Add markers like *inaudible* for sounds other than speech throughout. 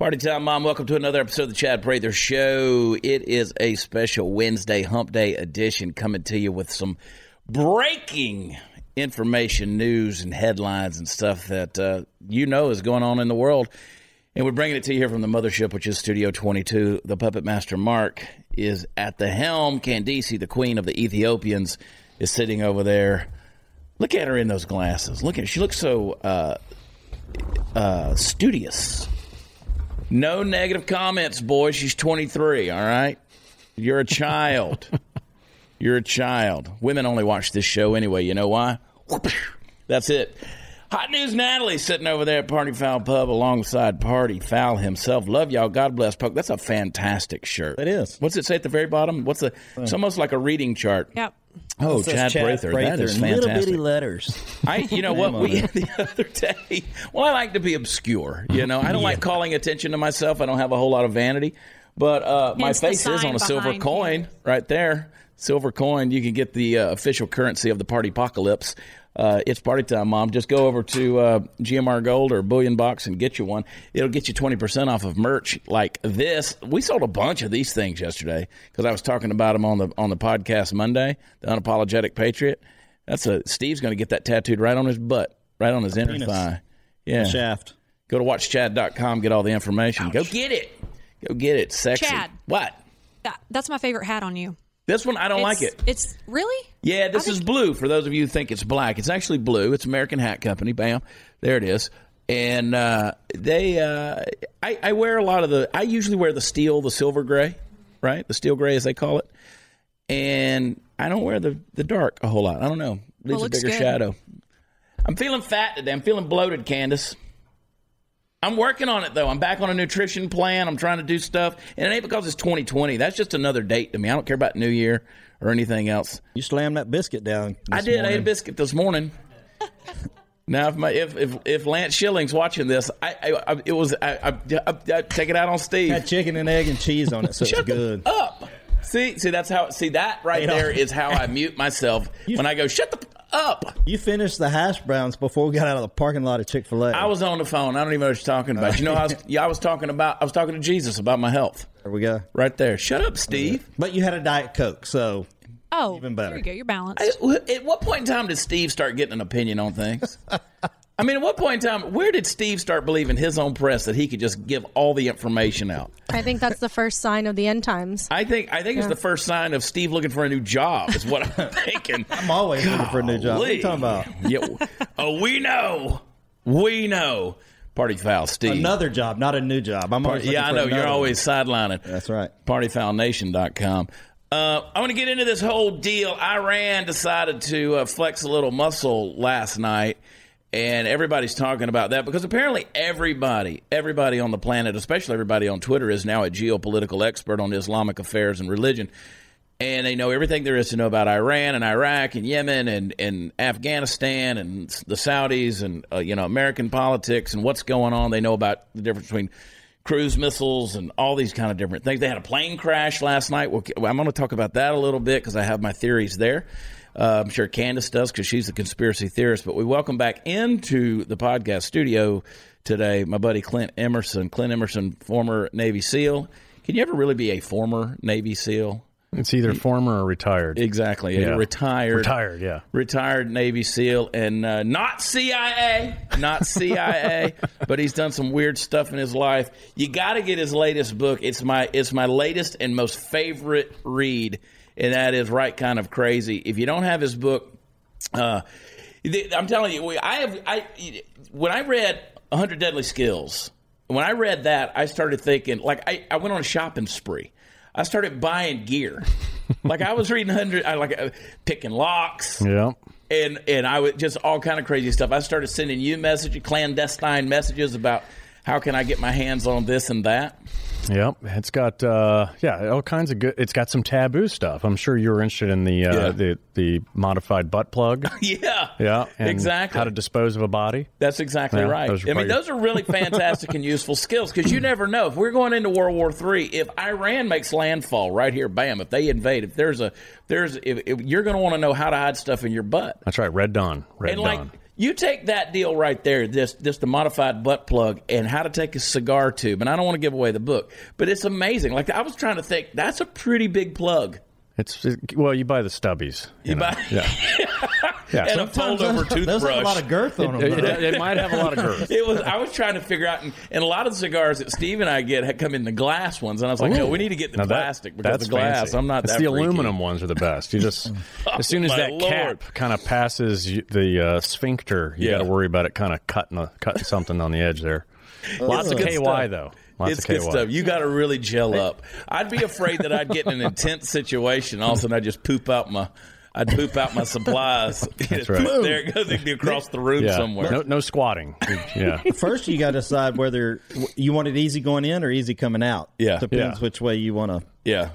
Party time, Mom. Welcome to another episode of the Chad Prather Show. It is a special Wednesday Hump Day edition coming to you with some breaking information, news, and headlines and stuff that uh, you know is going on in the world. And we're bringing it to you here from the mothership, which is Studio 22. The Puppet Master Mark is at the helm. Candice, the queen of the Ethiopians, is sitting over there. Look at her in those glasses. Look at her. She looks so uh, uh, studious. No negative comments, boy. She's 23, all right? You're a child. *laughs* You're a child. Women only watch this show anyway. You know why? That's it. Hot News Natalie sitting over there at Party Foul Pub alongside Party Foul himself. Love y'all. God bless Poke. That's a fantastic shirt. It is. What's it say at the very bottom? What's the? Uh, it's almost like a reading chart. Yep. Oh, It says Chad, Prather. That Prather is in Little fantastic. bitty letters. I, you know *laughs* what? We the *laughs* other day. Well, I like to be obscure. You know, I don't like calling attention to myself. I don't have a whole lot of vanity, but uh, my face is on a silver coin you. right there. Silver coin. You can get the uh, official currency of the party apocalypse. Uh, it's party time, mom. Just go over to uh, GMR Gold or Bullion Box and get you one. It'll get you twenty percent off of merch like this. We sold a bunch of these things yesterday because I was talking about them on the on the podcast Monday. The unapologetic patriot. That's a Steve's going to get that tattooed right on his butt, right on his inner Penis. thigh. Yeah. Shaft. Go to watchchad.com, get all the information. Go get it. Go get it. Sexy. Chad. What? That- That's my favorite hat on you. This one I don't like it. It's really? Yeah, this I is blue. For those of you who think it's black, it's actually blue. It's American Hat Company. Bam, there it is. And uh, they, uh, I, I wear a lot of the. I usually wear the steel, the silver gray, right? The steel gray, as they call it. And I don't wear the the dark a whole lot. I don't know. Leaves a looks bigger good. shadow. I'm feeling fat today. I'm feeling bloated, Candace. I'm working on it though. I'm back on a nutrition plan. I'm trying to do stuff, and it ain't because it's 2020. That's just another date to me. I don't care about New Year or anything else. You slammed that biscuit down. I did. I ate a biscuit this morning. *laughs* now, if my if if, if Lance Schilling's watching this, I, I, I it was I, I, I, I take it out on Steve. Had chicken and egg and cheese on it, so it's good. up. See, see that's how. See that right You know- there is how I mute myself *laughs* when I go. Shut the f- up. You finished the hash browns before we got out of the parking lot of Chick Fil A. I was on the phone. I don't even know what you're talking about. You know, I was, yeah, I was talking about. I was talking to Jesus about my health. There we go. Right there. Shut up, Steve. But you had a diet coke, so Oh, Even better. There you go. You're balanced. I- At what point in time did Steve start getting an opinion on things? *laughs* I mean, at what point in time, where did Steve start believing his own press that he could just give all the information out? I think that's the first sign of the end times. I think I think it's the first sign of Steve looking for a new job. Is what I'm *laughs* thinking. I'm always looking for a new job. What are you talking about? Yeah. Oh, we know, we know. Party foul, Steve. Another job, not a new job. I'm always looking yeah, I know. You're another always sidelining. That's right. partyfoulnation.com. Uh, I want to get into this whole deal. Iran decided to uh, flex a little muscle last night, and everybody's talking about that because apparently everybody, everybody on the planet, especially everybody on Twitter, is now a geopolitical expert on Islamic affairs and religion. And they know everything there is to know about Iran and Iraq and Yemen and, and Afghanistan and the Saudis and uh, you know American politics and what's going on. They know about the difference between cruise missiles and all these kind of different things. They had a plane crash last night. I'm going to talk about that a little bit because I have my theories there. Uh, I'm sure Candace does because she's a conspiracy theorist. But we welcome back into the podcast studio today my buddy Clint Emerson. Clint Emerson, former Navy SEAL. Can you ever really be a former Navy SEAL? It's either former or retired. Exactly. Yeah. Retired. Retired, yeah. Retired Navy SEAL and uh, not CIA, not CIA, *laughs* but he's done some weird stuff in his life. You got to get his latest book. It's my it's my latest and most favorite read, and that is Right Kind of Crazy. If you don't have his book, uh, I'm telling you, I have I when I read 100 Deadly Skills. When I read that, I started thinking like I, I went on a shopping spree. I started buying gear. *laughs* like I was reading 100 I like uh, picking locks Yeah. and and I was just all kind of crazy stuff. I started sending you messages, clandestine messages about how can I get my hands on this and that. Yep. It's got uh yeah, all kinds of good it's got some taboo stuff. I'm sure you were interested in the uh Yeah. the the modified butt plug. *laughs* Yeah, Yeah. exactly. How to dispose of a body. That's exactly Yeah, right. I mean, probably- those are really fantastic and useful skills because you never know if we're going into World War III. If Iran makes landfall right here, bam! If they invade, if there's a there's if, if you're going to want to know how to hide stuff in your butt, That's right, Red Dawn. Red and Dawn. like You take that deal right there, this this the modified butt plug, and how to take a cigar tube. And I don't want to give away the book, but it's amazing. Like I was trying to think, that's a pretty big plug. It's well, you buy the stubbies. You know. buy- yeah, *laughs* yeah. And so- a fold over Those toothbrush. have a lot of girth on them. it, it- it might have a lot of girth. *laughs* It was. I was trying to figure out, and, and a lot of the cigars that Steve and I get had come in the glass ones, and I was like, no, we need to get the Now that- plastic because that's the glass. fancy. I'm not It's that the freaky. aluminum ones are the best. You just *laughs* as soon as my that Lord. cap kind of passes the uh, sphincter, you Yeah. got to worry about it kind of cutting a, cutting something on the edge there. Lots of KY stuff. though. Lots it's of good stuff. You got to really gel up. I'd be afraid that I'd get in an intense situation. All of a sudden, I'd just poop out my. I'd poop out my supplies. *laughs* That's right. There it goes. It'd be across the room yeah. somewhere. No, no squatting. Yeah. *laughs* First, you got to decide whether you want it easy going in or easy coming out. Yeah. depends Yeah. which way you want to. Yeah.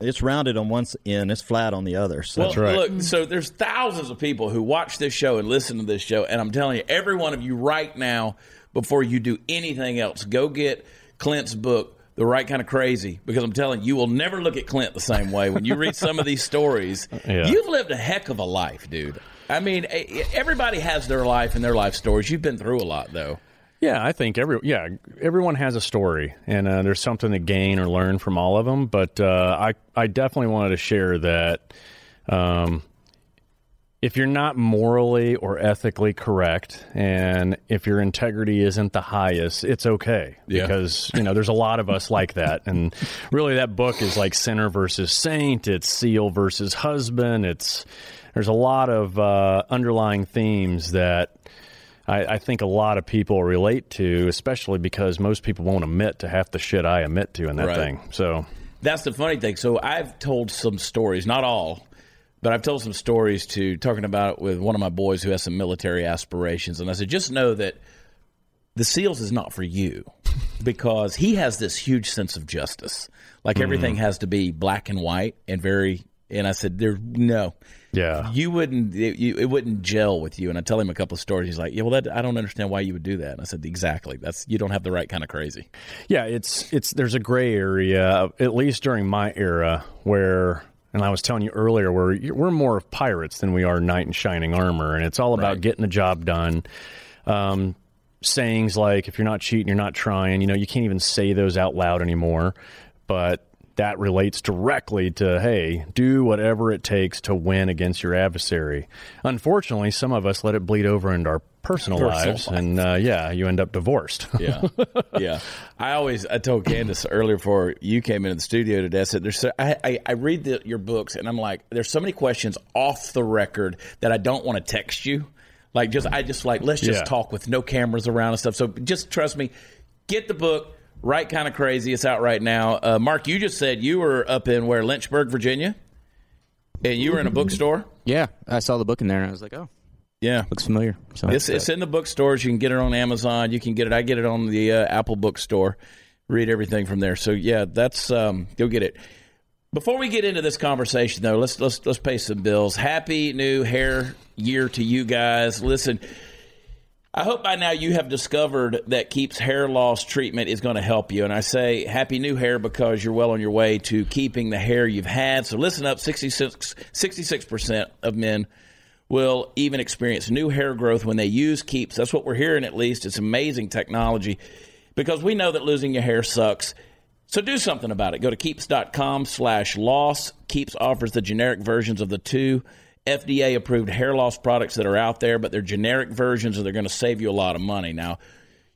It's rounded on one s- end, it's flat on the other. So Well, right. look, so there's thousands of people who watch this show and listen to this show, and I'm telling you, every one of you right now, before you do anything else, go get Clint's book, The Right Kind of Crazy, because I'm telling you, you will never look at Clint the same way when you read some of these stories. *laughs* Yeah. You've lived a heck of a life, dude. I mean, eh, everybody has their life and their life stories. You've been through a lot, though. Yeah, I think every yeah everyone has a story, and uh, there's something to gain or learn from all of them. But uh, I I definitely wanted to share that um, if you're not morally or ethically correct, and if your integrity isn't the highest, it's okay Yeah. because you know there's a lot of us like that, and really that book is like sinner versus saint. It's seal versus husband. It's there's a lot of uh, underlying themes that. I, I think a lot of people relate to, especially because most people won't admit to half the shit I admit to in that Right. thing. So, That's the funny thing. So I've told some stories, not all, but I've told some stories to talking about it with one of my boys who has some military aspirations, and I said, just know that the SEALs is not for you *laughs* because he has this huge sense of justice. Like everything mm-hmm. has to be black and white and very. And I said, "There's no, yeah. you wouldn't, it, you, it wouldn't gel with you." And I tell him a couple of stories. He's like, "Yeah, well, that, I don't understand why you would do that." And I said, "Exactly. That's you don't have the right kind of crazy." Yeah, it's it's there's a gray area, at least during my era, where and I was telling you earlier, where you- we're more of pirates than we are knight in shining armor, and it's all about Right. getting the job done. Um, sayings like "if you're not cheating, you're not trying," you know, you can't even say those out loud anymore, but that relates directly to hey, do whatever it takes to win against your adversary. Unfortunately, some of us let it bleed over into our personal, Personal lives, life. and uh, yeah, you end up divorced. *laughs* Yeah, yeah. I always I told Candace earlier before you came into the studio today. I said there's so, I, I I read the, your books and I'm like there's so many questions off the record that I don't want to text you. Like just I just like let's just Yeah. talk with no cameras around and stuff. So just trust me. Get the book. Right kind of crazy. It's out right now. Uh, Mark, you just said you were up in where Lynchburg, Virginia, and you were in a bookstore. Yeah, I saw the book in there and I was like, oh, Yeah, looks familiar. So It's, it's in the bookstores. You can get it on Amazon. You can get it. I get it on the uh, Apple Bookstore. Read everything from there. So yeah, that's um, go get it. Before we get into this conversation, though, let's let's let's pay some bills. Happy New Hair Year to you guys. Listen, I hope by now you have discovered that Keeps hair loss treatment is going to help you. And I say happy new hair because you're well on your way to keeping the hair you've had. So listen up 66, 66% of men will even experience new hair growth when they use Keeps. That's what we're hearing at least. It's amazing technology because we know that losing your hair sucks. So do something about it. Go to keeps.com slash loss. Keeps offers the generic versions of the two FDA approved hair loss products that are out there, but they're generic versions and they're going to save you a lot of money. Now,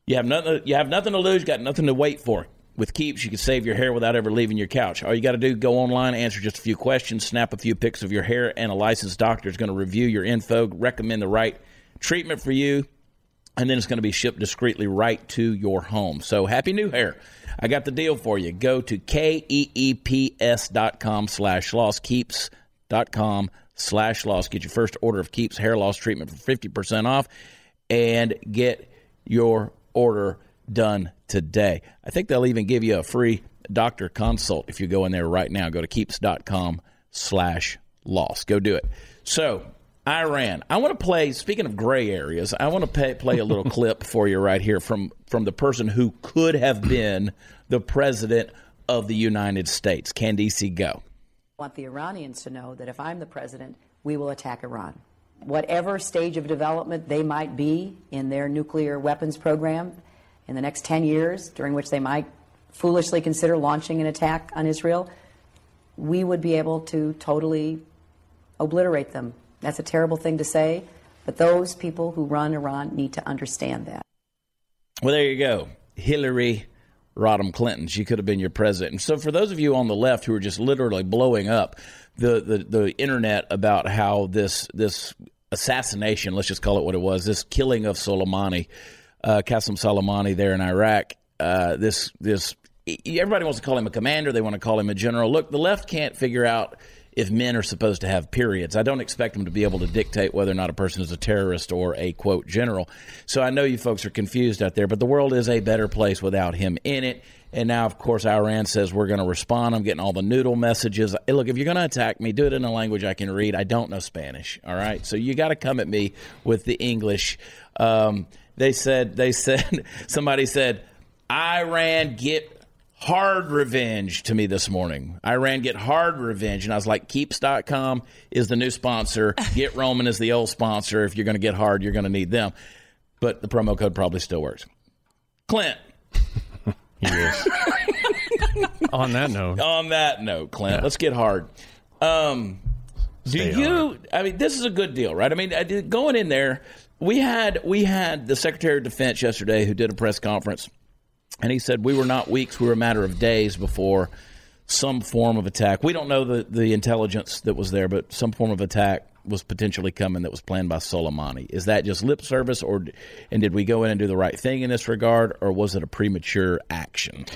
you have nothing you have nothing to lose, got nothing to wait for. With Keeps, you can save your hair without ever leaving your couch. All you got to do, go online, answer just a few questions, snap a few pics of your hair, and a licensed doctor is going to review your info, recommend the right treatment for you, and then it's going to be shipped discreetly right to your home. So happy new hair. I got the deal for you. Go to K-E-E-P-S dot com slash loss, keeps dot com slash loss. Get your first order of Keeps hair loss treatment for 50% off and get your order done today. I think they'll even give you a free doctor consult if you go in there right now. Go to keeps.com slash loss. Go do it. So, Iran. I want to play, speaking of gray areas, I want to pay, play a little *laughs* clip for you right here from, from the person who could have been the president of the United States. Candice, go. Want the Iranians to know that if I'm the president, we will attack Iran. whatever stage of development they might be in their nuclear weapons program in the next 10 years, during which they might foolishly consider launching an attack on Israel, we would be able to totally obliterate them. That's a terrible thing to say, but those people who run Iran need to understand that. Well, there you go. Hillary Rodham Clinton. She could have been your president. And so, for those of you on the left who are just literally blowing up the, the, the internet about how this this assassination, let's just call it what it was, this killing of Soleimani, uh, Qasem Soleimani there in Iraq, uh, this this everybody wants to call him a commander. They want to call him a general. Look, the left can't figure out if men are supposed to have periods. I don't expect them to be able to dictate whether or not a person is a terrorist or a quote general. So I know you folks are confused out there, but the world is a better place without him in it. And now, of course, Iran says we're going to respond. I'm getting all the noodle messages. Hey, look, if you're going to attack me, do it in a language I can read. I don't know Spanish. All right, so you got to come at me with the English. Um, they said. They said. *laughs* Somebody said, Iran get hard revenge to me this morning. I ran get hard revenge. And I was like, keeps.com is the new sponsor. *laughs* Get Roman is the old sponsor. If you're going to get hard, you're going to need them. But the promo code probably still works. Clint. *laughs* He is. *laughs* On that note, On that note, Clint, let's get hard. Um, do Stay you? hard. I mean, this is a good deal, right? I mean, I did, going in there, we had we had the Secretary of Defense yesterday who did a press conference, and he said we were not weeks, we were a matter of days before some form of attack. We don't know the the intelligence that was there, but some form of attack was potentially coming that was planned by Soleimani. Is that just lip service, or and did we go in and do the right thing in this regard, or was it a premature action?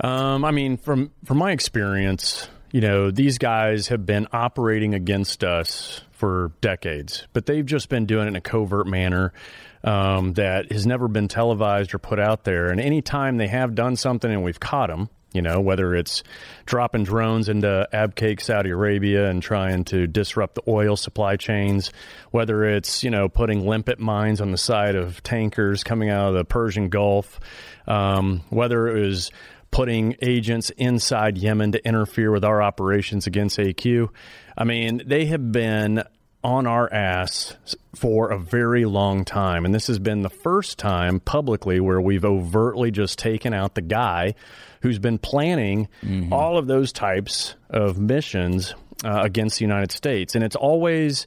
Um, I mean, from from my experience, you know, these guys have been operating against us for decades, but they've just been doing it in a covert manner um, that has never been televised or put out there. And anytime they have done something and we've caught them, you know, whether it's dropping drones into Abqaiq, Saudi Arabia, and trying to disrupt the oil supply chains, whether it's you know putting limpet mines on the side of tankers coming out of the Persian Gulf, um, whether it was putting agents inside Yemen to interfere with our operations against AQ. I mean, they have been on our ass for a very long time. And this has been the first time publicly where we've overtly just taken out the guy who's been planning all of those types of missions uh, against the United States. And it's always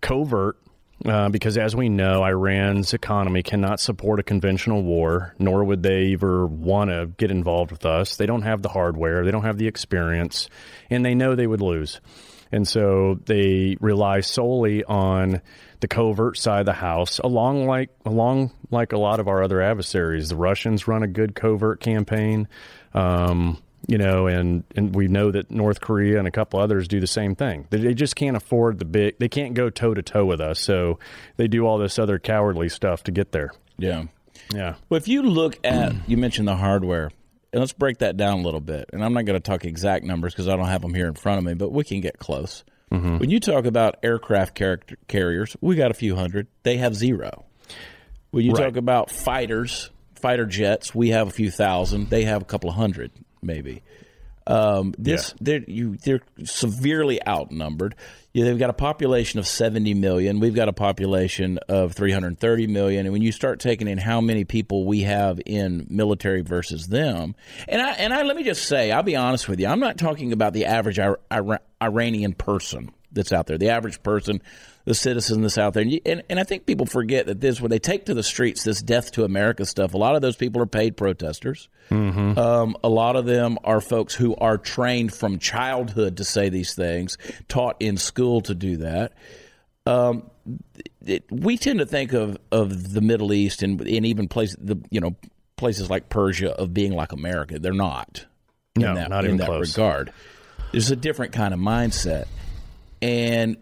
covert uh, because, as we know, Iran's economy cannot support a conventional war, nor would they ever want to get involved with us. They don't have the hardware, they don't have the experience, and they know they would lose. And so they rely solely on the covert side of the house, along like along like a lot of our other adversaries. The Russians run a good covert campaign. Um, you know, and, and we know that North Korea and a couple others do the same thing. They, they just can't afford the big, they can't go toe to toe with us. So they do all this other cowardly stuff to get there. Yeah. Yeah. Well, if you look at, you mentioned the hardware, and let's break that down a little bit. And I'm not going to talk exact numbers because I don't have them here in front of me, but we can get close. When you talk about aircraft carriers, we got a few hundred. They have zero. When you Right. talk about fighters, fighter jets, we have a few thousand. They have a couple of hundred, maybe. Um, this they're you they're severely outnumbered. Yeah, they've got a population of 70 million. We've got a population of 330 million. And when you start taking in how many people we have in military versus them, and I and I let me just say, I'll be honest with you, I'm not talking about the average Ira- Iranian person that's out there, the average person, the citizen that's out there. And, you, and, and I think people forget that this, when they take to the streets this death to America stuff, a lot of those people are paid protesters. Um, a lot of them are folks who are trained from childhood to say these things, taught in school to do that. Um, it, we tend to think of, of the Middle East and, and even places, the you know places like Persia of being like America. They're not. In No, that, not in even that close. regard. There's a different kind of mindset, and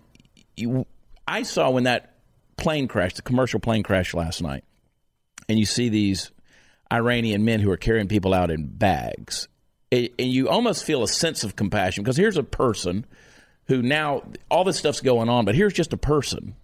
you, I saw when that plane crashed, the commercial plane crashed last night, and you see these Iranian men who are carrying people out in bags, and and you almost feel a sense of compassion because here's a person who now all this stuff's going on, but here's just a person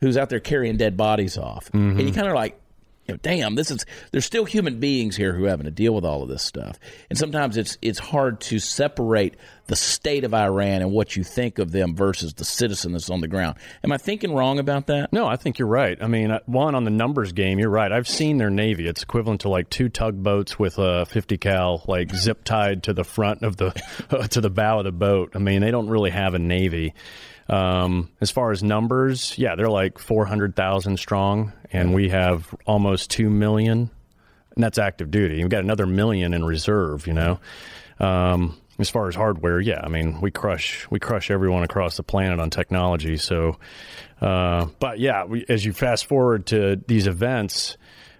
who's out there carrying dead bodies off, and you mm-hmm. kind of like, you know, damn, this is there's still human beings here who are having to deal with all of this stuff. And sometimes it's it's hard to separate the state of Iran and what you think of them versus the citizen that's on the ground. Am I thinking wrong about that? No, I think you're right. I mean, uh, one on the numbers game, you're right. I've seen their navy. It's equivalent to like two tugboats with a 50 cal like zip tied to the front of the *laughs* to the bow of the boat. I mean, they don't really have a navy. Um, as far as numbers, yeah, they're like 400,000 strong, and we have almost 2 million, and that's active duty. We've got another million in reserve, you know. Um, as far as hardware, yeah, I mean, we crush we crush everyone across the planet on technology. So, uh, but yeah, we, as you fast forward to these events,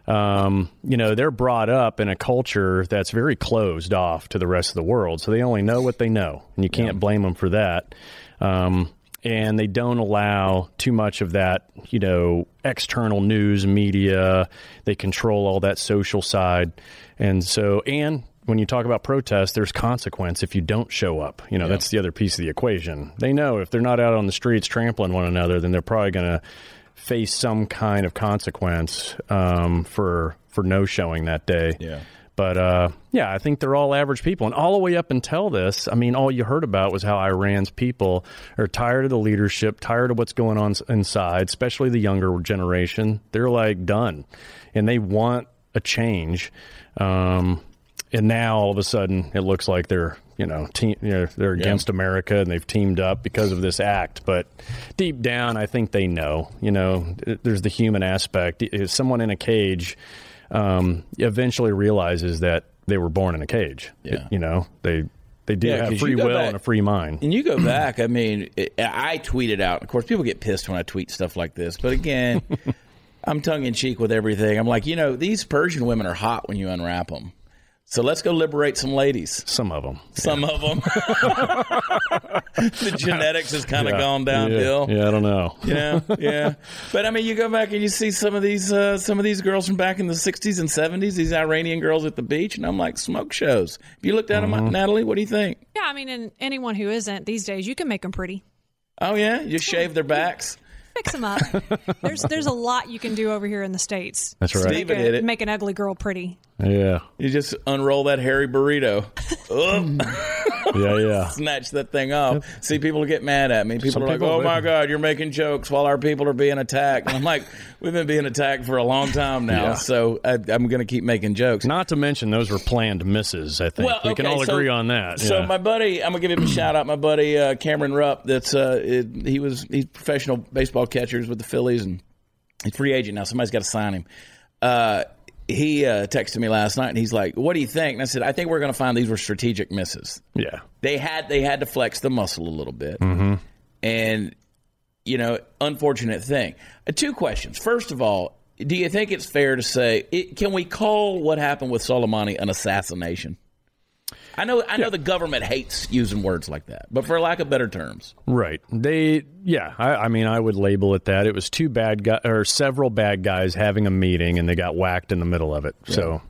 um, you know, they're brought up in a culture that's very closed off to the rest of the world. So they only know what they know, and you can't blame them for that. Um, and they don't allow too much of that, you know, external news media. They control all that social side. And so, and when you talk about protests, there's consequence if you don't show up. You know, that's the other piece of the equation. They know if they're not out on the streets trampling one another, then they're probably going to face some kind of consequence um, for for no showing that day. Yeah. But uh, yeah, I think they're all average people, and all the way up until this, I mean, all you heard about was how Iran's people are tired of the leadership, tired of what's going on inside, especially the younger generation. They're like done, and they want a change. Um, and now all of a sudden, it looks like they're you know, team, you know they're against America and they've teamed up because of this act. But deep down, I think they know. You know, there's the human aspect. Someone in a cage um, eventually realizes that they were born in a cage. Yeah. you know, they they do Yeah, have free will back- and a free mind. And you go back, I mean, it, I tweeted out. Of course, people get pissed when I tweet stuff like this. But again, *laughs* I'm tongue in cheek with everything. I'm like, you know, these Persian women are hot when you unwrap them. So let's go liberate some ladies. Some of them. Some of them. *laughs* the genetics has kind of Yeah. gone downhill. Yeah, yeah, I don't know. yeah, *laughs* yeah. But I mean, you go back and you see some of these uh, some of these girls from back in the '60s and '70s. These Iranian girls at the beach, and I'm like, smoke shows. If you looked at them, Natalie? What do you think? Yeah, I mean, and anyone who isn't these days, you can make them pretty. Oh yeah, you shave their backs. Fix them up. *laughs* there's there's a lot you can do over here in the states. That's right. Steve- Make, did it. make an ugly girl pretty. Yeah, You just unroll that hairy burrito, Ugh, *laughs* oh. *laughs* yeah, *laughs* yeah. snatch that thing off. See, people get mad at me. People Some are like, people "Oh my God, you're making jokes while our people are being attacked." And I'm like, "We've been being attacked for a long time now, Yeah. so I, I'm going to keep making jokes." Not to mention those were planned misses. I think we can all so- agree on that. So yeah. my buddy, I'm gonna give him a shout out. My buddy uh, Cameron Rupp. That's uh, it, he was he's professional baseball catchers with the Phillies, and he's free agent now. Somebody's got to sign him. Uh, he uh, texted me last night, and he's like, "What do you think?" And I said, "I think we're going to find these were strategic misses. yeah, They had they had to flex the muscle a little bit, mm-hmm. and you know, unfortunate thing. Uh, two questions. First of all." Do you think it's fair to say? It, can we call what happened with Soleimani an assassination? I know I know the government hates using words like that, but for lack of better terms. Right. They, yeah. I, I mean, I would label it that. It was two bad guys or several bad guys having a meeting, and they got whacked in the middle of it. So,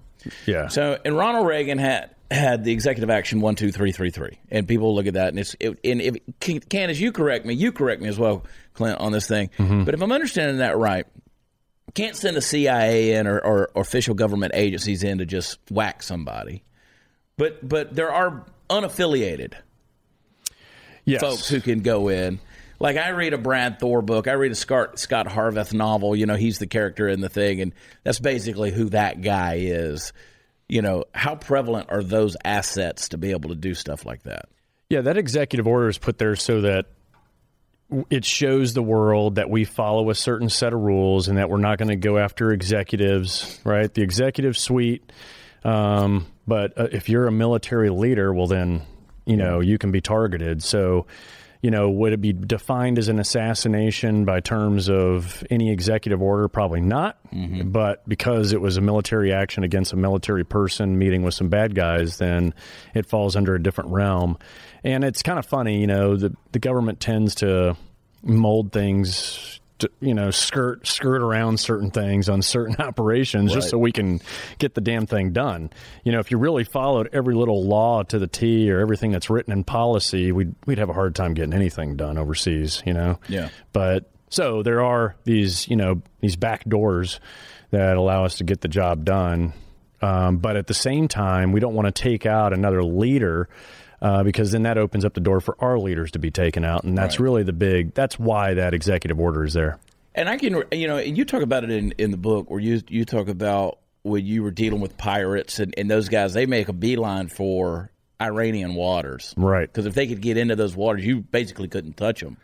yeah. So, and Ronald Reagan had had the executive action one two three three three, and people look at that, and it's it, and if Can- Candace, you correct me, you correct me as well, Clint, on this thing. Mm-hmm. But if I'm understanding that right, can't send the CIA in or, or, or official government agencies in to just whack somebody, but but there are unaffiliated yes. folks who can go in. Like I read a Brad Thor book, I read a Scott, Scot Harvath novel. You know, he's the character in the thing, and that's basically who that guy is. You know, how prevalent are those assets to be able to do stuff like that? Yeah, that executive order is put there so that it shows the world that we follow a certain set of rules and that we're not going to go after executives, right? The executive suite. Um, but uh, if you're a military leader, well, then, you know, you can be targeted. So, you know, would it be defined as an assassination by terms of any executive order? Probably not. But because it was a military action against a military person meeting with some bad guys, then it falls under a different realm. And it's kind of funny, you know, the the government tends to mold things. You know, skirt skirt around certain things on certain *laughs* operations just so we can get the damn thing done. You know, if you really followed every little law to the T or everything that's written in policy, we'd we'd have a hard time getting anything done overseas. You know, Yeah. but So there are these, you know, these back doors that allow us to get the job done. Um, but at the same time, we don't want to take out another leader uh, because then that opens up the door for our leaders to be taken out, and that's Right. really the big. That's why that executive order is there. And I can, you know, and you talk about it in, in the book where you you talk about when you were dealing with pirates and, and those guys, they make a beeline for Iranian waters. Right. Because if they could get into those waters, you basically couldn't touch them.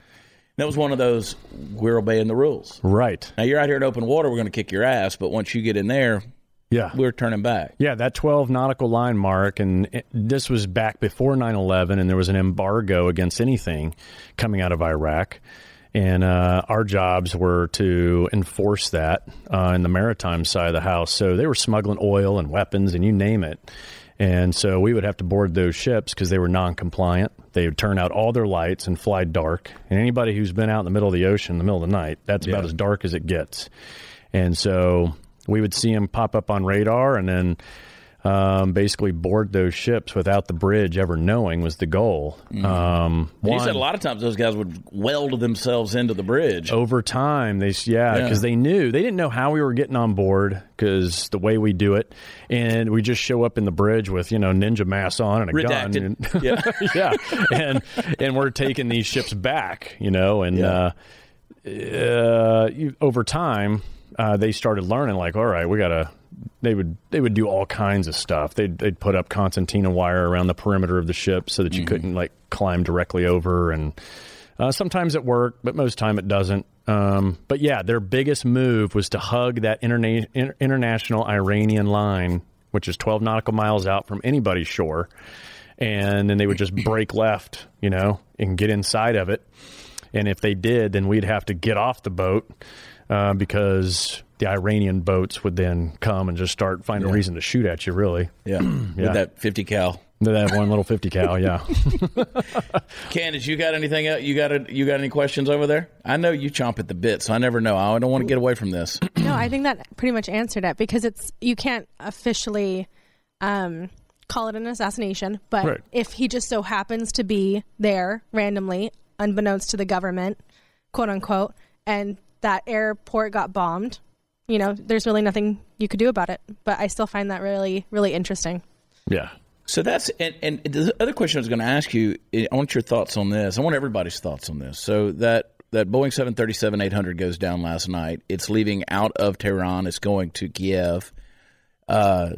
That was one of those, we're obeying the rules. Right. Now you're out here in open water, we're going to kick your ass, but once you get in there, Yeah. we're turning back. Yeah, that 12 nautical line mark, and it, this was back before 9 11, and there was an embargo against anything coming out of Iraq. And uh, our jobs were to enforce that uh, in the maritime side of the house. So they were smuggling oil and weapons and you name it. And so we would have to board those ships because they were non compliant. They would turn out all their lights and fly dark. And anybody who's been out in the middle of the ocean in the middle of the night, that's about as dark as it gets. And so we would see them pop up on radar and then um, basically board those ships without the bridge ever knowing was the goal. Um, You one- said a lot of times those guys would weld themselves into the bridge. over time they yeah Yeah. because they knew they didn't know how we were getting on board because the way we do it and we just show up in the bridge with you know ninja mask on and a gun and, *laughs* Yeah. *laughs* yeah and and we're taking these ships back you know and Yeah. uh, uh, you, over time uh, they started learning like all right we gotta they would they would do all kinds of stuff they'd, they'd put up concertina wire around the perimeter of the ship so that you couldn't like climb directly over and uh, sometimes it worked, but most time it doesn't. Um, but yeah, their biggest move was to hug that interna- inter- international Iranian line, which is 12 nautical miles out from anybody's shore. And then they would just *clears throat* break left, you know, and get inside of it. And if they did, then we'd have to get off the boat uh, because the Iranian boats would then come and just start finding a reason to shoot at you, really. Yeah. *clears throat* Yeah. With that 50 cal. That one little 50 cal, yeah. *laughs* Candace, you got anything else? You got a, you got any questions over there? I know you chomp at the bit, so I never know. I don't want to get away from this. *clears throat* No, I think that pretty much answered it because it's you can't officially um, call it an assassination, but Right. if he just so happens to be there randomly, unbeknownst to the government, quote unquote, and that airport got bombed, you know, there's really nothing you could do about it. But I still find that really, really interesting. Yeah. So that's and, and the other question I was going to ask you. I want your thoughts on this. I want everybody's thoughts on this. So that that Boeing seven thirty seven eight hundred goes down last night. It's leaving out of Tehran. It's going to Kiev. Uh,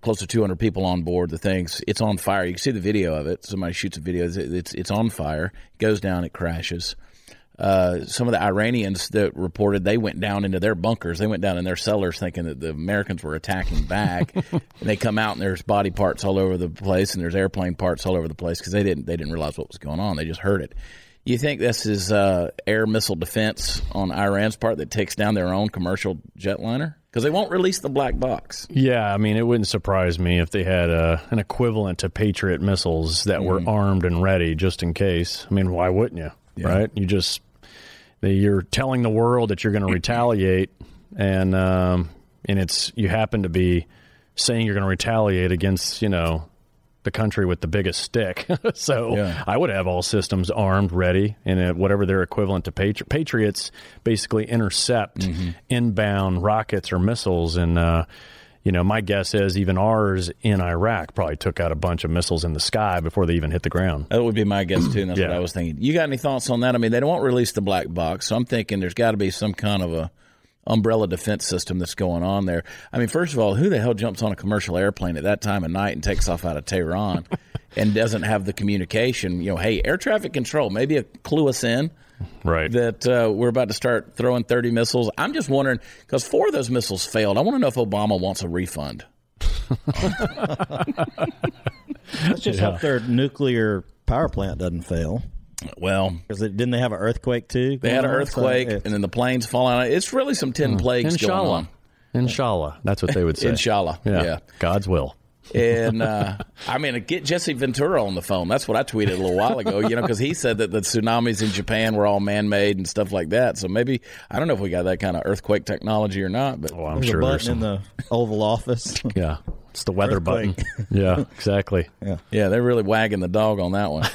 close to two hundred people on board. The thing's it's on fire. You can see the video of it. Somebody shoots a video. It's it's, it's on fire. It goes down. It crashes. Uh, some of the Iranians that reported they went down into their bunkers. They went down in their cellars thinking that the Americans were attacking back. *laughs* and they come out and there's body parts all over the place and there's airplane parts all over the place because they didn't they didn't realize what was going on. They just heard it. You think this is uh, air missile defense on Iran's part that takes down their own commercial jetliner? Because they won't release the black box. Yeah, I mean, it wouldn't surprise me if they had a, an equivalent to Patriot missiles that were armed and ready just in case. I mean, why wouldn't you? Right? You just you're telling the world that you're going to retaliate, and um, and it's you happen to be saying you're going to retaliate against you know the country with the biggest stick. *laughs* so Yeah. I would have all systems armed, ready, and whatever their equivalent to Patri- Patriots basically intercept inbound rockets or missiles. And, uh, you know, my guess is even ours in Iraq probably took out a bunch of missiles in the sky before they even hit the ground. That would be my guess too, and that's what I was thinking. You got any thoughts on that? I mean, they don't release the black box, so I'm thinking there's got to be some kind of a umbrella defense system that's going on there. I mean, first of all, who the hell jumps on a commercial airplane at that time of night and takes off out of Tehran *laughs* and doesn't have the communication? You know, hey, air traffic control, maybe a clue us in Right. that uh, we're about to start throwing 30 missiles. I'm just wondering because four of those missiles failed. I want to know if Obama wants a refund. *laughs* Let's just hope their nuclear power plant doesn't fail. Well, Because didn't they have an earthquake too? they had an going on? So earthquake and then the planes fall out. It's really some 10 plagues going Inshallah. on. Inshallah. That's what they would *laughs* say. Inshallah. Yeah. Yeah. God's will. And uh, I mean, get Jesse Ventura on the phone. That's what I tweeted a little while ago. You know, because he said that the tsunamis in Japan were all man-made and stuff like that. So maybe I don't know if we got that kind of earthquake technology or not. But Oh, I'm There's sure a there's button in the Oval Office. *laughs* Yeah. It's the weather Earthquake. button. Yeah, exactly. Yeah, yeah, they're really wagging the dog on that one.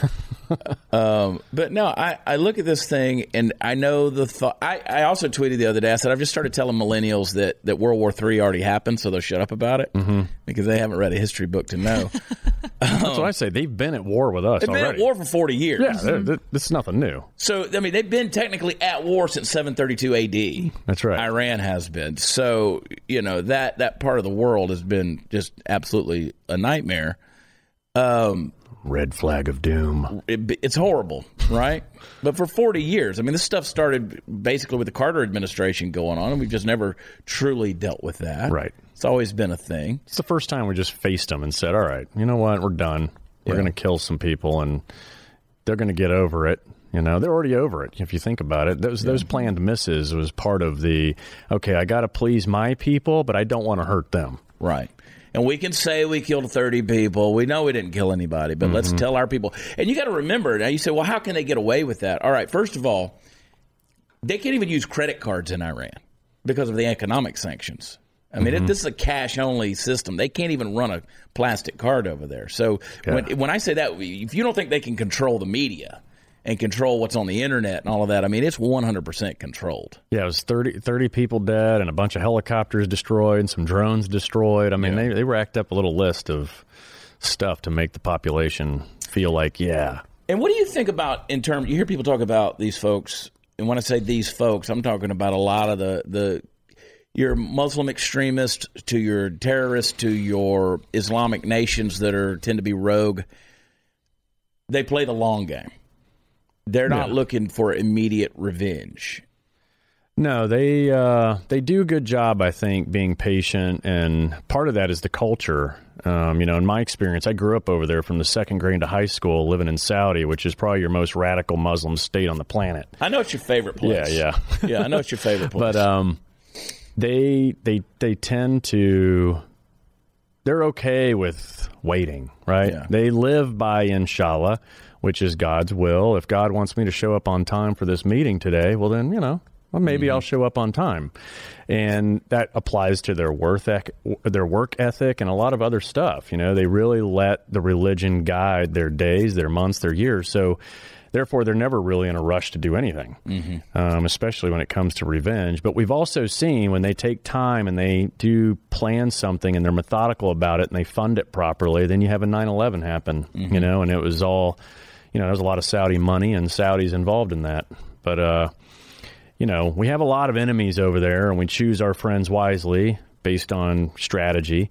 Um, but no, I, I look at this thing and I know the thought. I, I also tweeted the other day. I said I've just started telling millennials that, that World War III already happened, so they'll shut up about it Mm-hmm. because they haven't read a history book to know. *laughs* That's what I say. They've been at war with us They've been at war for forty years. Yeah, they're- they're- this is nothing new. So I mean, they've been technically at war since 732 A.D. That's right. Iran has been. So you know that that part of the world has been just absolutely a nightmare. Um, Red flag of doom. it, it's horrible, right? *laughs* but for 40 years, I mean, this stuff started basically with the Carter administration going on, and we've just never truly dealt with that. Right. It's always been a thing. It's the first time we just faced them and said, "All right, you know what? We're done. We're Yeah. going to kill some people, and they're going to get over it." You know, they're already over it. If you think about it, those those planned misses was part of the. Okay, I got to please my people, but I don't want to hurt them. Right. And we can say we killed 30 people. We know we didn't kill anybody, but let's mm-hmm. tell our people. And you got to remember now, you say, well, how can they get away with that? All right, first of all, they can't even use credit cards in Iran because of the economic sanctions. I mean, it, mm-hmm. this is a cash only system. They can't even run a plastic card over there. So when, when I say that, if you don't think they can control the media and control what's on the internet and all of that, I mean, it's 100% controlled. Yeah, it was 30, 30 people dead and a bunch of helicopters destroyed and some drones destroyed. I mean, they, they racked up a little list of stuff to make the population feel like, yeah, And what do you think about in terms? You hear people talk about these folks, and when I say these folks, I'm talking about a lot of the the your Muslim extremists to your terrorists to your Islamic nations that are tend to be rogue. They play the long game. They're not looking for immediate revenge. No, they uh, they do a good job, I think, being patient, and part of that is the culture. Um, you know, in my experience, I grew up over there from the second grade to high school, living in Saudi, which is probably your most radical Muslim state on the planet. I know it's your favorite place. Yeah, yeah. yeah. I know it's your favorite *laughs* place. But um, they they they tend to they're okay with waiting, right? Yeah. They live by inshallah, which is God's will. If God wants me to show up on time for this meeting today, well then, you know, well maybe mm-hmm. I'll show up on time. And that applies to their worth ec- their work ethic and a lot of other stuff, you know. They really let the religion guide their days, their months, their years. So therefore they're never really in a rush to do anything mm-hmm. um, especially when it comes to revenge. But we've also seen when they take time and they do plan something and they're methodical about it and they fund it properly, then you have a 9 11 happen, you mm-hmm. know, and it was all, you know, there's a lot of Saudi money and Saudis involved in that. But, uh, you know, we have a lot of enemies over there and we choose our friends wisely based on strategy,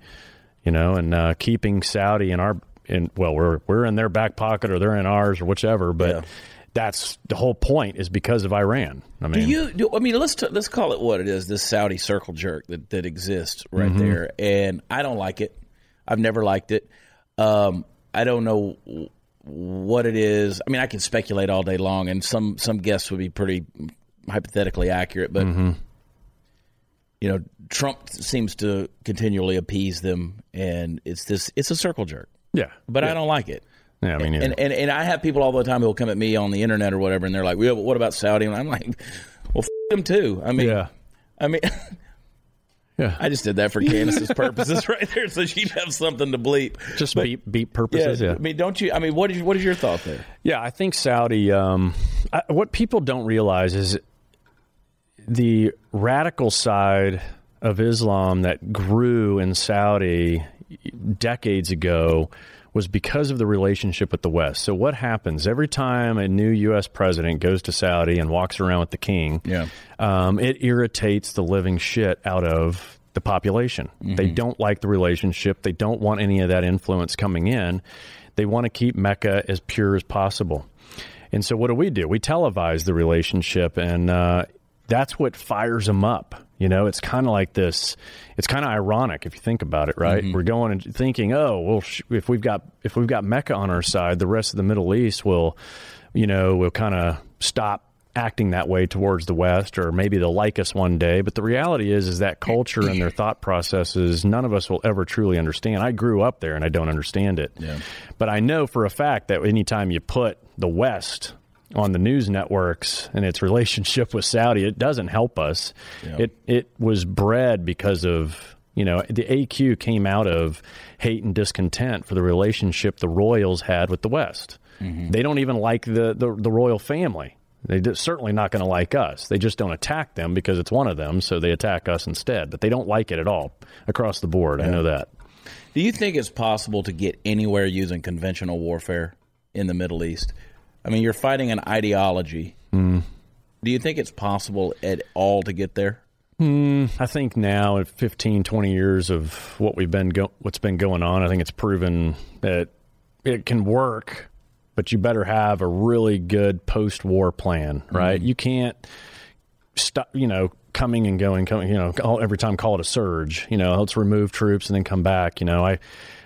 you know, and uh, keeping Saudi in our, in, well, we're, we're in their back pocket or they're in ours or whichever, but Yeah. that's the whole point is because of Iran. I Do mean, you? Do, I mean, let's t- let's call it what it is. This Saudi circle jerk that, that exists right Mm-hmm. there, and I don't like it. I've never liked it. Um, I don't know what it is. I mean, I can speculate all day long, and some some guests would be pretty hypothetically accurate, but Mm-hmm. you know, Trump seems to continually appease them, and it's this. It's a circle jerk, yeah, but yeah. I don't like it. Yeah, I mean, And, and and I have people all the time who will come at me on the internet or whatever, and they're like, "Well, what about Saudi?" And I'm like, "Well, f- them too." I mean, yeah, I mean, *laughs* yeah. I just did that for Candace's *laughs* purposes right there, so she'd have something to bleep. just beat beat Yeah, purposes. Yeah, I mean, don't you? I mean, what is what is your thought there? Yeah, I think Saudi. Um, I, what people don't realize is the radical side of Islam that grew in Saudi decades ago was because of the relationship with the West. So, what happens every time a new U.S. president goes to Saudi and walks around with the king? Yeah. um, it irritates the living shit out of the population. They don't like the relationship. They don't want any of that influence coming in. They want to keep Mecca as pure as possible. And so, what do we do? We televise the relationship, and uh, that's what fires them up. You know, it's kind of like this. It's kind of ironic if you think about it, right? Mm-hmm. We're going and thinking, oh, well, sh- if we've got if we've got Mecca on our side, the rest of the Middle East will, you know, will kind of stop acting that way towards the West, or maybe they'll like us one day. But the reality is, is that culture and their thought processes, none of us will ever truly understand. I grew up there and I don't understand it. Yeah. But I know for a fact that anytime you put the West on the news networks and its relationship with Saudi, it doesn't help us. It it was bred because of you know the AQ came out of hate and discontent for the relationship the Royals had with the West. Mm-hmm. They don't even like the, the, the royal family. They're certainly not going to like us. They just don't attack them because it's one of them, so they attack us instead. But they don't like it at all across the board. I know that. Do you think it's possible to get anywhere using conventional warfare in the Middle East? I mean, you're fighting an ideology. Hmm. Do you think it's possible at all to get there? I think now at 15, 20 years of what we've been go- what's been going on, I think it's proven that it can work, but you better have a really good post-war plan, right? You can't stop, you know, coming and going, coming, you know, all, every time call it a surge. You know, let's remove troops and then come back. You know, I,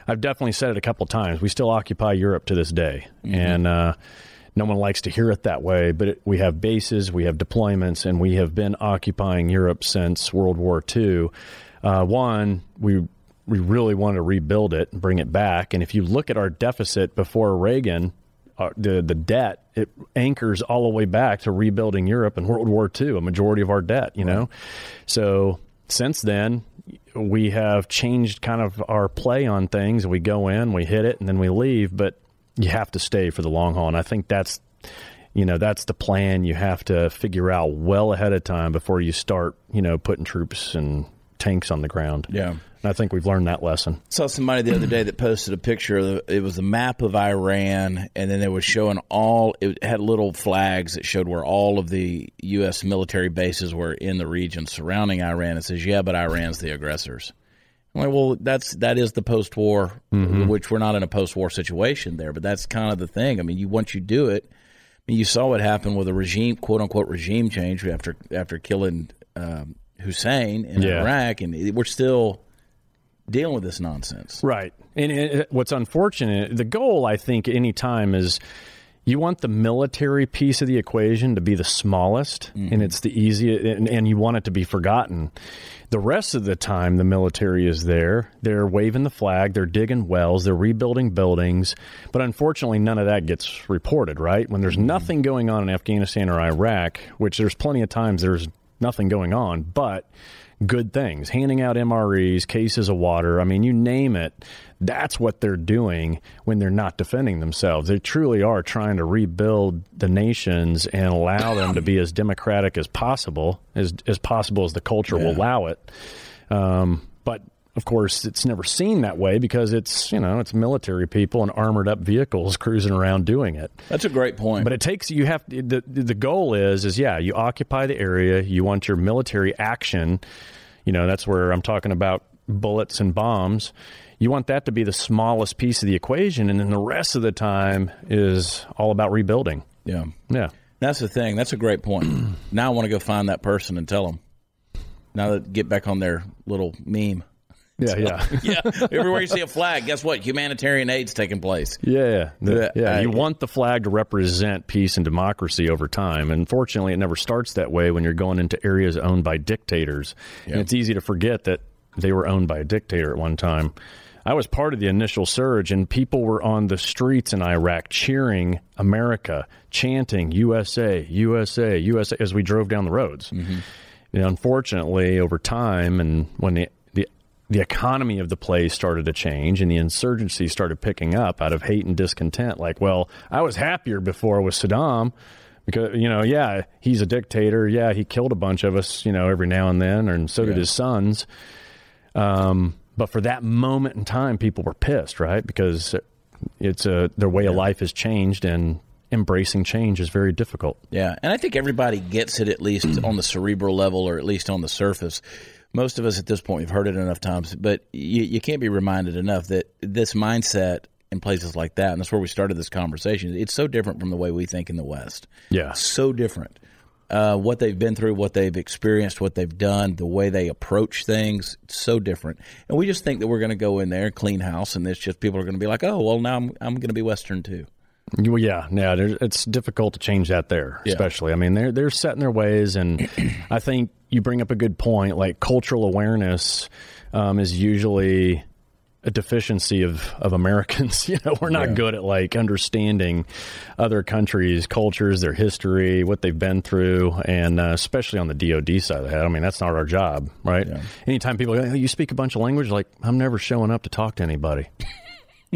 I've definitely said it a couple times. We still occupy Europe to this day, and uh, no one likes to hear it that way. But it, we have bases, we have deployments, and we have been occupying Europe since World War II. Uh, one, we we really want to rebuild it and bring it back. And if you look at our deficit before Reagan, uh, the the debt it anchors all the way back to rebuilding Europe and World War II. A majority of our debt, you know. So since then, we have changed kind of our play on things. We go in, we hit it, and then we leave. But you have to stay for the long haul, and I think that's you know that's the plan. You have to figure out well ahead of time before you start, you know, putting troops and tanks on the ground. Yeah. And I think we've learned that lesson. saw somebody the other day that posted a picture. Of the, it was a map of Iran, and then it was showing all. It had little flags that showed where all of the U.S. military bases were in the region surrounding Iran. It says, "Yeah, but Iran's the aggressors." I'm like, well, that's that is the post-war, which we're not in a post-war situation there, but that's kind of the thing. I mean, you once you do it, I mean, you saw what happened with a regime, quote unquote, regime change after after killing um, Hussein in Yeah. Iraq, and we're still dealing with this nonsense. Right. And it, what's unfortunate, the goal, I think, any time is you want the military piece of the equation to be the smallest, and mm-hmm. it's the easiest, and, and you want it to be forgotten. The rest of the time, the military is there. They're waving the flag, they're digging wells, they're rebuilding buildings. But unfortunately, none of that gets reported, right? When there's mm-hmm. nothing going on in Afghanistan or Iraq, which there's plenty of times there's nothing going on, but good things, handing out MREs, cases of water. I mean, you name it. That's what they're doing when they're not defending themselves. They truly are trying to rebuild the nations and allow them to be as democratic as possible, as as possible as the culture will allow it. Um, but of course, it's never seen that way because it's you know it's military people and armored up vehicles *laughs* cruising around doing it. That's a great point. But it takes you have the the goal is is yeah you occupy the area you want your military action, you know that's where I'm talking about bullets and bombs. You want that to be the smallest piece of the equation, and then the rest of the time is all about rebuilding. yeah, Yeah, that's the thing. That's a great point. *clears throat* now I want to go find that person and tell them. Now that get back on their little meme. Yeah, yeah, *laughs* Yeah, everywhere you see a flag, guess what? Humanitarian aid's taking place. yeah, Yeah, yeah. You want the flag to represent peace and democracy over time. And Unfortunately, it never starts that way when you're going into areas owned by dictators, and it's easy to forget that they were owned by a dictator at one time. I was part of the initial surge, and people were on the streets in Iraq cheering America, chanting USA, USA, USA as we drove down the roads. Mm-hmm. And unfortunately, over time, and when the, the economy of the place started to change and the insurgency started picking up out of hate and discontent, like, well, I was happier before with Saddam because you know, yeah, he's a dictator. Yeah, he killed a bunch of us, you know, every now and then, and so did his sons. Um, but for that moment in time, people were pissed, right? Because it's a their way of life has changed, and embracing change is very difficult. Yeah, and I think everybody gets it at least *clears throat* on the cerebral level or at least on the surface. Most of us at this point we've heard it enough times, but you, you can't be reminded enough that this mindset in places like that, and that's where we started this conversation. It's so different from the way we think in the West. Yeah. so different. Uh, what they've been through, what they've experienced, what they've done, the way they approach things, it's so different. And we just think that we're going to go in there, clean house, and it's just people are going to be like, oh, well, now I'm, I'm going to be Western too. Well, yeah, yeah. It's difficult to change that there, Yeah. especially. I mean, they're they're set in their ways, and *clears throat* I think you bring up a good point. Like cultural awareness um, is usually a deficiency of of Americans. *laughs* you know, we're not good at like understanding other countries' cultures, their history, what they've been through, and uh, especially on the DoD side of that. I mean, that's not our job, right? Anytime people go, "Oh, you speak a bunch of language, like I'm never showing up to talk to anybody. *laughs*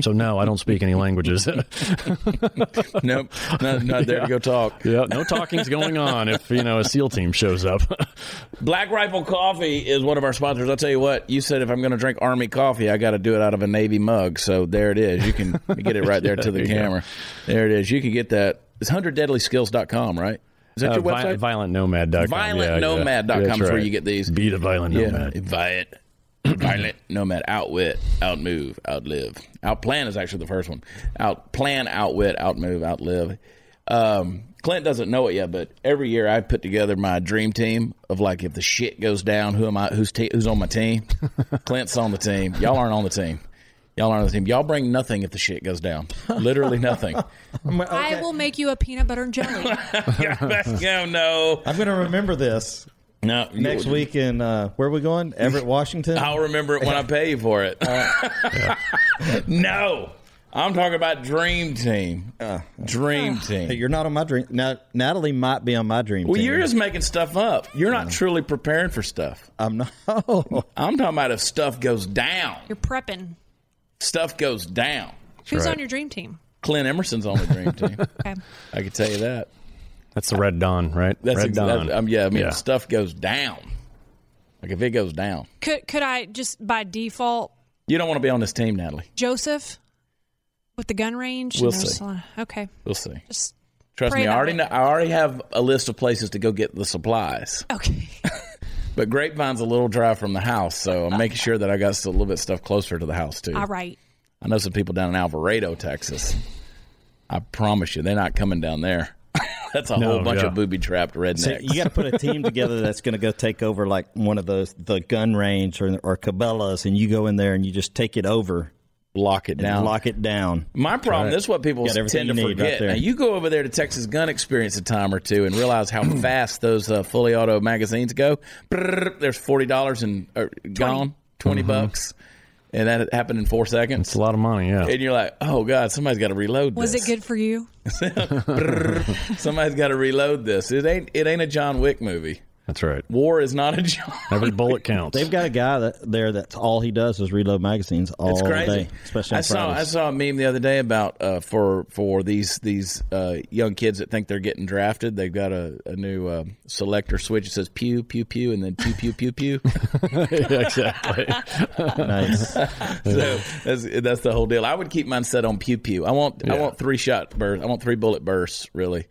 So no, I don't speak any languages. *laughs* nope, not, not there to go talk. yeah, no talking's going on if you know a SEAL team shows up. *laughs* Black Rifle Coffee is one of our sponsors. I'll tell you what, you said if I'm going to drink Army coffee, I got to do it out of a Navy mug. So there it is. You can get it right there to the there you go. camera. There it is. You can get that. It's 100deadlyskills.com, right? Is that Uh, your vi- website? violentnomad.com. ViolentNomad.com yeah, is where you get these. Be the violent Yeah, nomad. violent, violent nomad, outwit, outmove, outlive. Outplan is actually the first one. Outplan, outwit, outmove, outlive. Um, Clint doesn't know it yet, but every year I put together my dream team of like if the shit goes down, who am I? Who's te- who's on my team? *laughs* Clint's on the team. Y'all aren't on the team. Y'all aren't on the team. Y'all bring nothing if the shit goes down. Literally nothing. *laughs* I will make you a peanut butter and jelly. *laughs* no, no, I'm going to remember this no. next week in uh, where are we going? Everett, *laughs* Washington. I'll remember it when I pay you for it. *laughs* *laughs* no, I'm talking about Dream Team. Uh, uh, dream uh, Team. Hey, You're not on my dream. Now, Natalie might be on my dream well, team. you're just making stuff up. You're not truly preparing for stuff. I'm not. I'm talking about if stuff goes down. You're prepping. Stuff goes down. Who's right. on your dream team? Clint Emerson's on the Dream Team. Okay. I can tell you that. That's the Red Dawn, right? That's Red ex- Dawn. that- um, yeah. I mean, Yeah. stuff goes down. Like if it goes down, Could could I just by default you don't want to be on this team, Natalie. Joseph with the gun range? We'll see. lot- Okay. We'll see. Just Trust me, I already know, I already have a list of places to go get the supplies. okay. *laughs* But Grapevine's a little dry from the house, so I'm making sure that I got a little bit stuff closer to the house too. All right. I know some people down in Alvarado, Texas. I promise you, they're not coming down there. That's a No, whole bunch yeah. of booby trapped So rednecks. you got to put a team together that's going to go take over like one of those the gun range or or Cabela's, and you go in there and you just take it over lock it down. lock it down. My problem, this is what people tend to you need right forget. now, you go over there to Texas Gun Experience a time or two and realize how *clears throat* fast those uh, fully auto magazines go. Brrr, there's forty dollars and uh, gone, 20 Mm-hmm. bucks, and that happened in four seconds. It's a lot of money, yeah. And you're like, oh god, somebody's got to reload. Was this. it good for you? *laughs* Somebody's got to reload this. It ain't. It ain't a John Wick movie. That's right. War is not a *laughs* John. Every bullet counts. They've got a guy that there that's all he does is reload magazines all It's crazy. day, especially on I saw I saw a meme the other day about uh, for for these these uh, young kids that think they're getting drafted. They've got a, a new uh, selector switch. It says pew pew pew and then pew pew pew pew. *laughs* exactly. nice. *laughs* so that's, that's the whole deal. I would keep mine set on pew pew. I want I want three shot bursts. I want three bullet bursts. Really.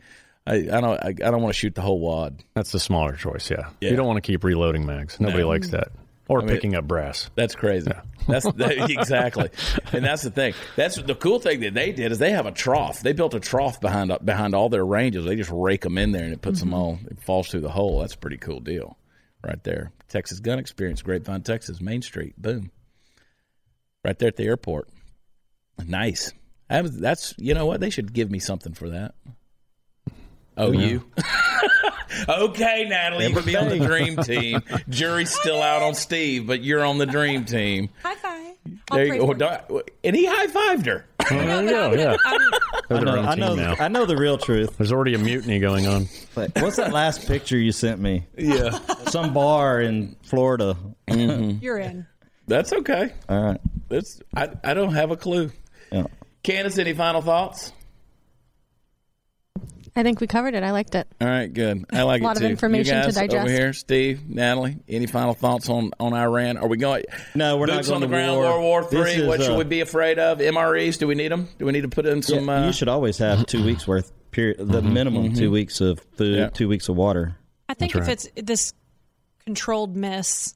I, I don't I, I don't want to shoot the whole wad. That's the smaller choice, yeah. Yeah. You don't want to keep reloading mags. Nobody No. likes that. Or mean- picking up brass. That's crazy. *laughs* That's that, exactly, and that's the thing. That's the cool thing that they did is they have a trough. They built a trough behind behind all their ranges. They just rake them in there and it puts them mm-hmm. all. It falls through the hole. That's a pretty cool deal, right there. Texas Gun Experience, Grapevine, Texas, Main Street. Boom, right there at the airport. Nice. I was, that's you know what they should give me something for that. Oh, you. *laughs* okay, Natalie, you can be on the dream *laughs* team. Jury's still out on Steve, but you're on the dream team. High five. I'll There you go. for you. Oh, don't- And he high fived her. Oh, there you go, yeah. They're I know, I team know, now. I know the real truth. There's already a mutiny going on. But what's that last picture you sent me? Yeah, Some bar in Florida. Mm-hmm. You're in. that's okay. All right. That's I. I don't have a clue. Yeah. Candace, any final thoughts? I think we covered it. I liked it. All right, good. I like it. A lot it of information you to guys digest. Over here, Steve, Natalie, any final thoughts on on Iran? Are we going? No, we're not going on the to ground. war. World War This Three. is, What should uh, we be afraid of? MREs? Do we need them? Do we need to put in some? Yeah, uh, you should always have two weeks *clears throat* worth. Period. The minimum two weeks of food, Yeah. two weeks of water. I think That's if right. it's this controlled miss,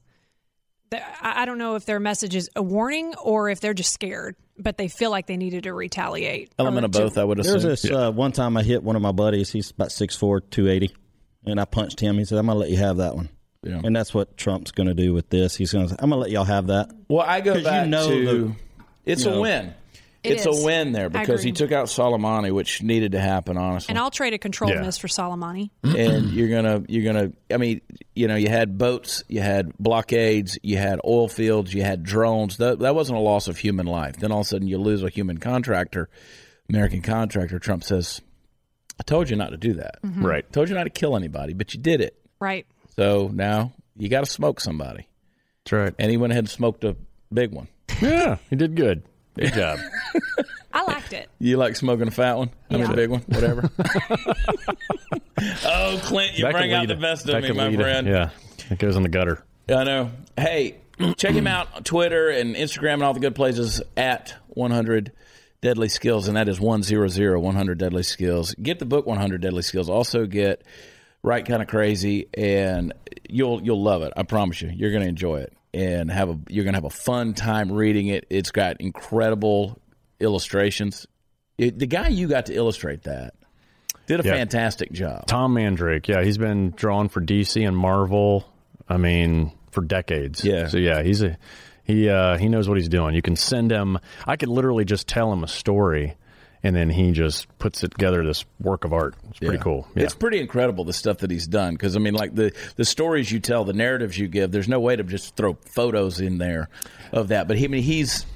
I I don't know if their message is a warning or if they're just scared, but they feel like they needed to retaliate. element or of to- both. I would There was assume. this uh, one time I hit one of my buddies. He's about 6'4", 280, and I punched him. He said, "I'm gonna let you have that one." Yeah. And that's what Trump's gonna do with this. He's gonna. say, I'm gonna let y'all have that. Well, I go 'Cause you back know to the- it's you a win. It it's is. a win there because he took out Soleimani, which needed to happen, honestly. And I'll trade a controlled Yeah. miss for Soleimani. and you're gonna you're gonna I mean, you know, you had boats, you had blockades, you had oil fields, you had drones. That that wasn't a loss of human life. Then all of a sudden you lose a human contractor, American contractor. Trump says, "I told you not to do that. Mm-hmm. Right. I told you not to kill anybody, but you did it. Right. So now you got to smoke somebody." That's right. And he went ahead and smoked a big one. Yeah, he did good. Good job. *laughs* I liked it. You like smoking a fat one? I mean, Yeah. a big one, whatever. *laughs* oh, Clint, you That bring out the it. best That of me, could my lead it. friend. Yeah, it goes in the gutter. I know. Hey, check him out on Twitter and Instagram and all the good places at 100 Deadly Skills, and that is 100 100 Deadly Skills. Get the book 100 Deadly Skills. Also get Right Kind of Crazy, and you'll you'll love it. I promise you. You're going to enjoy it and have a you're going to have a fun time reading it. It's got incredible illustrations. It, the guy you got to illustrate that did a Yeah. fantastic job. Tom Mandrake, yeah, he's been drawing for DC and Marvel. I mean, for decades. Yeah. So yeah, he's a he uh, he knows what he's doing. You can send him. I could literally just tell him a story, and then he just puts it together this work of art. It's pretty Yeah. cool. Yeah. It's pretty incredible the stuff that he's done because I mean, like the the stories you tell, the narratives you give. There's no way to just throw photos in there of that. But he, I mean, he's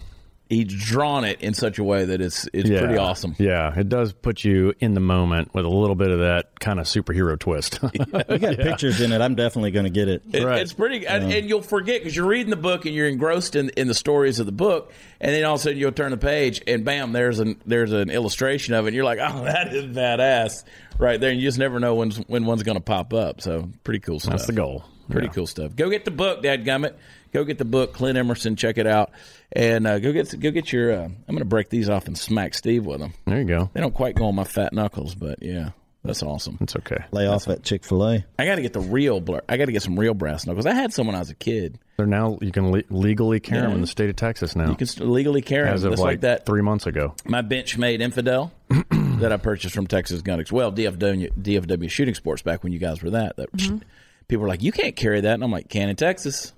he's drawn it in such a way that it's it's yeah. pretty awesome. Yeah, it does put you in the moment with a little bit of that kind of superhero twist. *laughs* You got pictures in it. I'm definitely going to get it. It- Right. It's pretty, and, and you'll forget because you're reading the book and you're engrossed in, in the stories of the book, and then all of a sudden you'll turn the page and bam, there's an there's an illustration of it. and You're like, oh, *laughs* that is badass, right there. And you just never know when's, when one's going to pop up. So pretty cool stuff. That's the goal. Pretty Yeah. cool stuff. Go get the book, Dad Gummit. Go get the book, Clint Emerson. Check it out, and uh, go get go get your. Uh, I'm going to break these off and smack Steve with them. There you go. They don't quite go on my fat knuckles, but yeah, that's awesome. It's okay. Lay off at Chick Fil A. I got to get the real blur. I got to get some real brass knuckles. I had some when I was a kid. They're now you can le- legally carry them in the state of Texas now. You can st- legally carry as them, of just like, like that. three months ago. My Benchmade Infidel *clears throat* that I purchased from Texas Gun Ex- Well, DFW, DFW Shooting Sports back when you guys were that. that People were like, you can't carry that. And I'm like, can in Texas.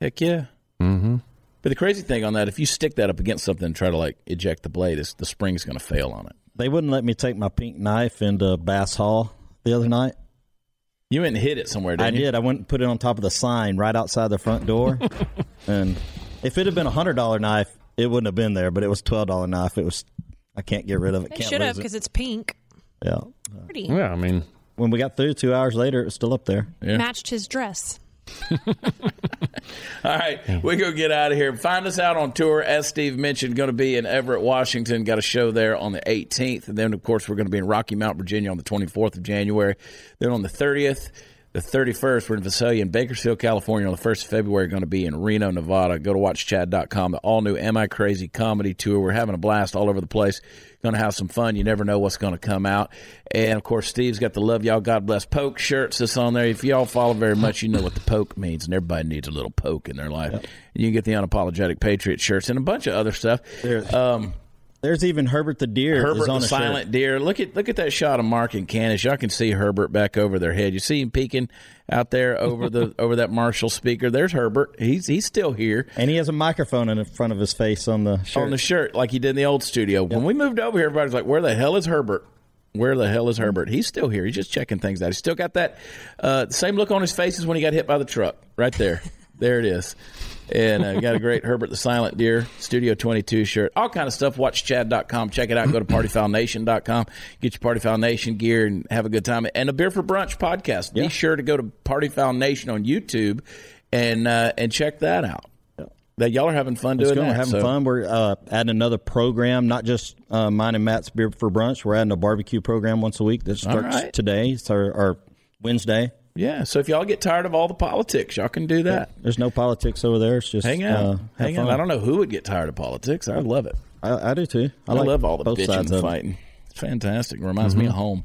Heck yeah. Mm-hmm. But the crazy thing on that, if you stick that up against something and try to like eject the blade, it's, the spring's going to fail on it. They wouldn't let me take my pink knife into Bass Hall the other night. You went and hid it somewhere, I didn't you? did. I went and put it on top of the sign right outside the front door. *laughs* and if it had been a hundred dollar knife, it wouldn't have been there. But it was twelve dollar knife. It was. I can't get rid of it. They Can't should have because it. it's pink. Yeah. Pretty. Yeah, I mean, When we got through, two hours later, it was still up there. Yeah. Matched his dress. All right, we go get out of here. Find us out on tour, as Steve mentioned. Going to be in Everett, Washington. Got a show there on the 18th, and then of course we're going to be in Rocky Mount, Virginia, on the 24th of January. Then on the 30th, the 31st, we're in Visalia in Bakersfield, California. On the 1st of February, going to be in Reno, Nevada. Go to watchchad.com. The all new Am I Crazy comedy tour. We're having a blast all over the place. Going to have some fun. You never know what's going to come out. And of course, Steve's got the Love Y'all God Bless Poke shirts that's on there. If y'all follow very much, you know what the poke means. And everybody needs a little poke in their life. And you can get the Unapologetic Patriot shirts and a bunch of other stuff. Um, there's even Herbert the Deer. is Herbert on the a shirt. Silent Deer. Look at look at that shot of Mark and Candace. Y'all can see Herbert back over their head. You see him peeking out there over the *laughs* over that Marshall speaker. There's Herbert. He's he's still here And he has a microphone in front of his face on the shirt. on the shirt like he did in the old studio. When we moved over here, everybody's like, "Where the hell is Herbert?" Where the hell is Herbert? He's still here. He's just checking things out. He's still got that uh, same look on his face as when he got hit by the truck. Right there. There it is. And uh, got a great *laughs* Herbert the Silent Deer Studio 22 shirt. All kind of stuff. Watch chad.com. Check it out. Go to partyfoulnation.com. Get your Party Foul Nation gear and have a good time. And a Beer for Brunch podcast. Be sure to go to Party Foul Nation on YouTube and uh, and check that out. That y'all are having fun It's doing that. We're having so- fun. We're uh, adding another program, not just uh, mine and Matt's beer for brunch. We're adding a barbecue program once a week that starts right. today. It's our, our Wednesday. Yeah, so if y'all get tired of all the politics, y'all can do that. There's no politics over there. It's just Hang out, Uh, hang out. I don't know who would get tired of politics. I love it. I, I do too. I, I, like love all the both bitching sides and of it. fighting. It's fantastic. Reminds me of home.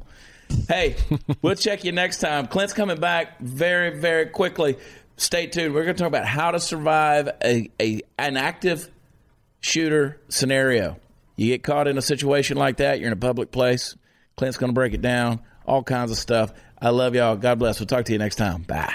Hey, we'll check you next time. Clint's coming back very, very quickly. Stay tuned. We're going to talk about how to survive a, a an active shooter scenario. You get caught in a situation like that. You're in a public place. Clint's going to break it down. All kinds of stuff. I love y'all. God bless. We'll talk to you next time. Bye.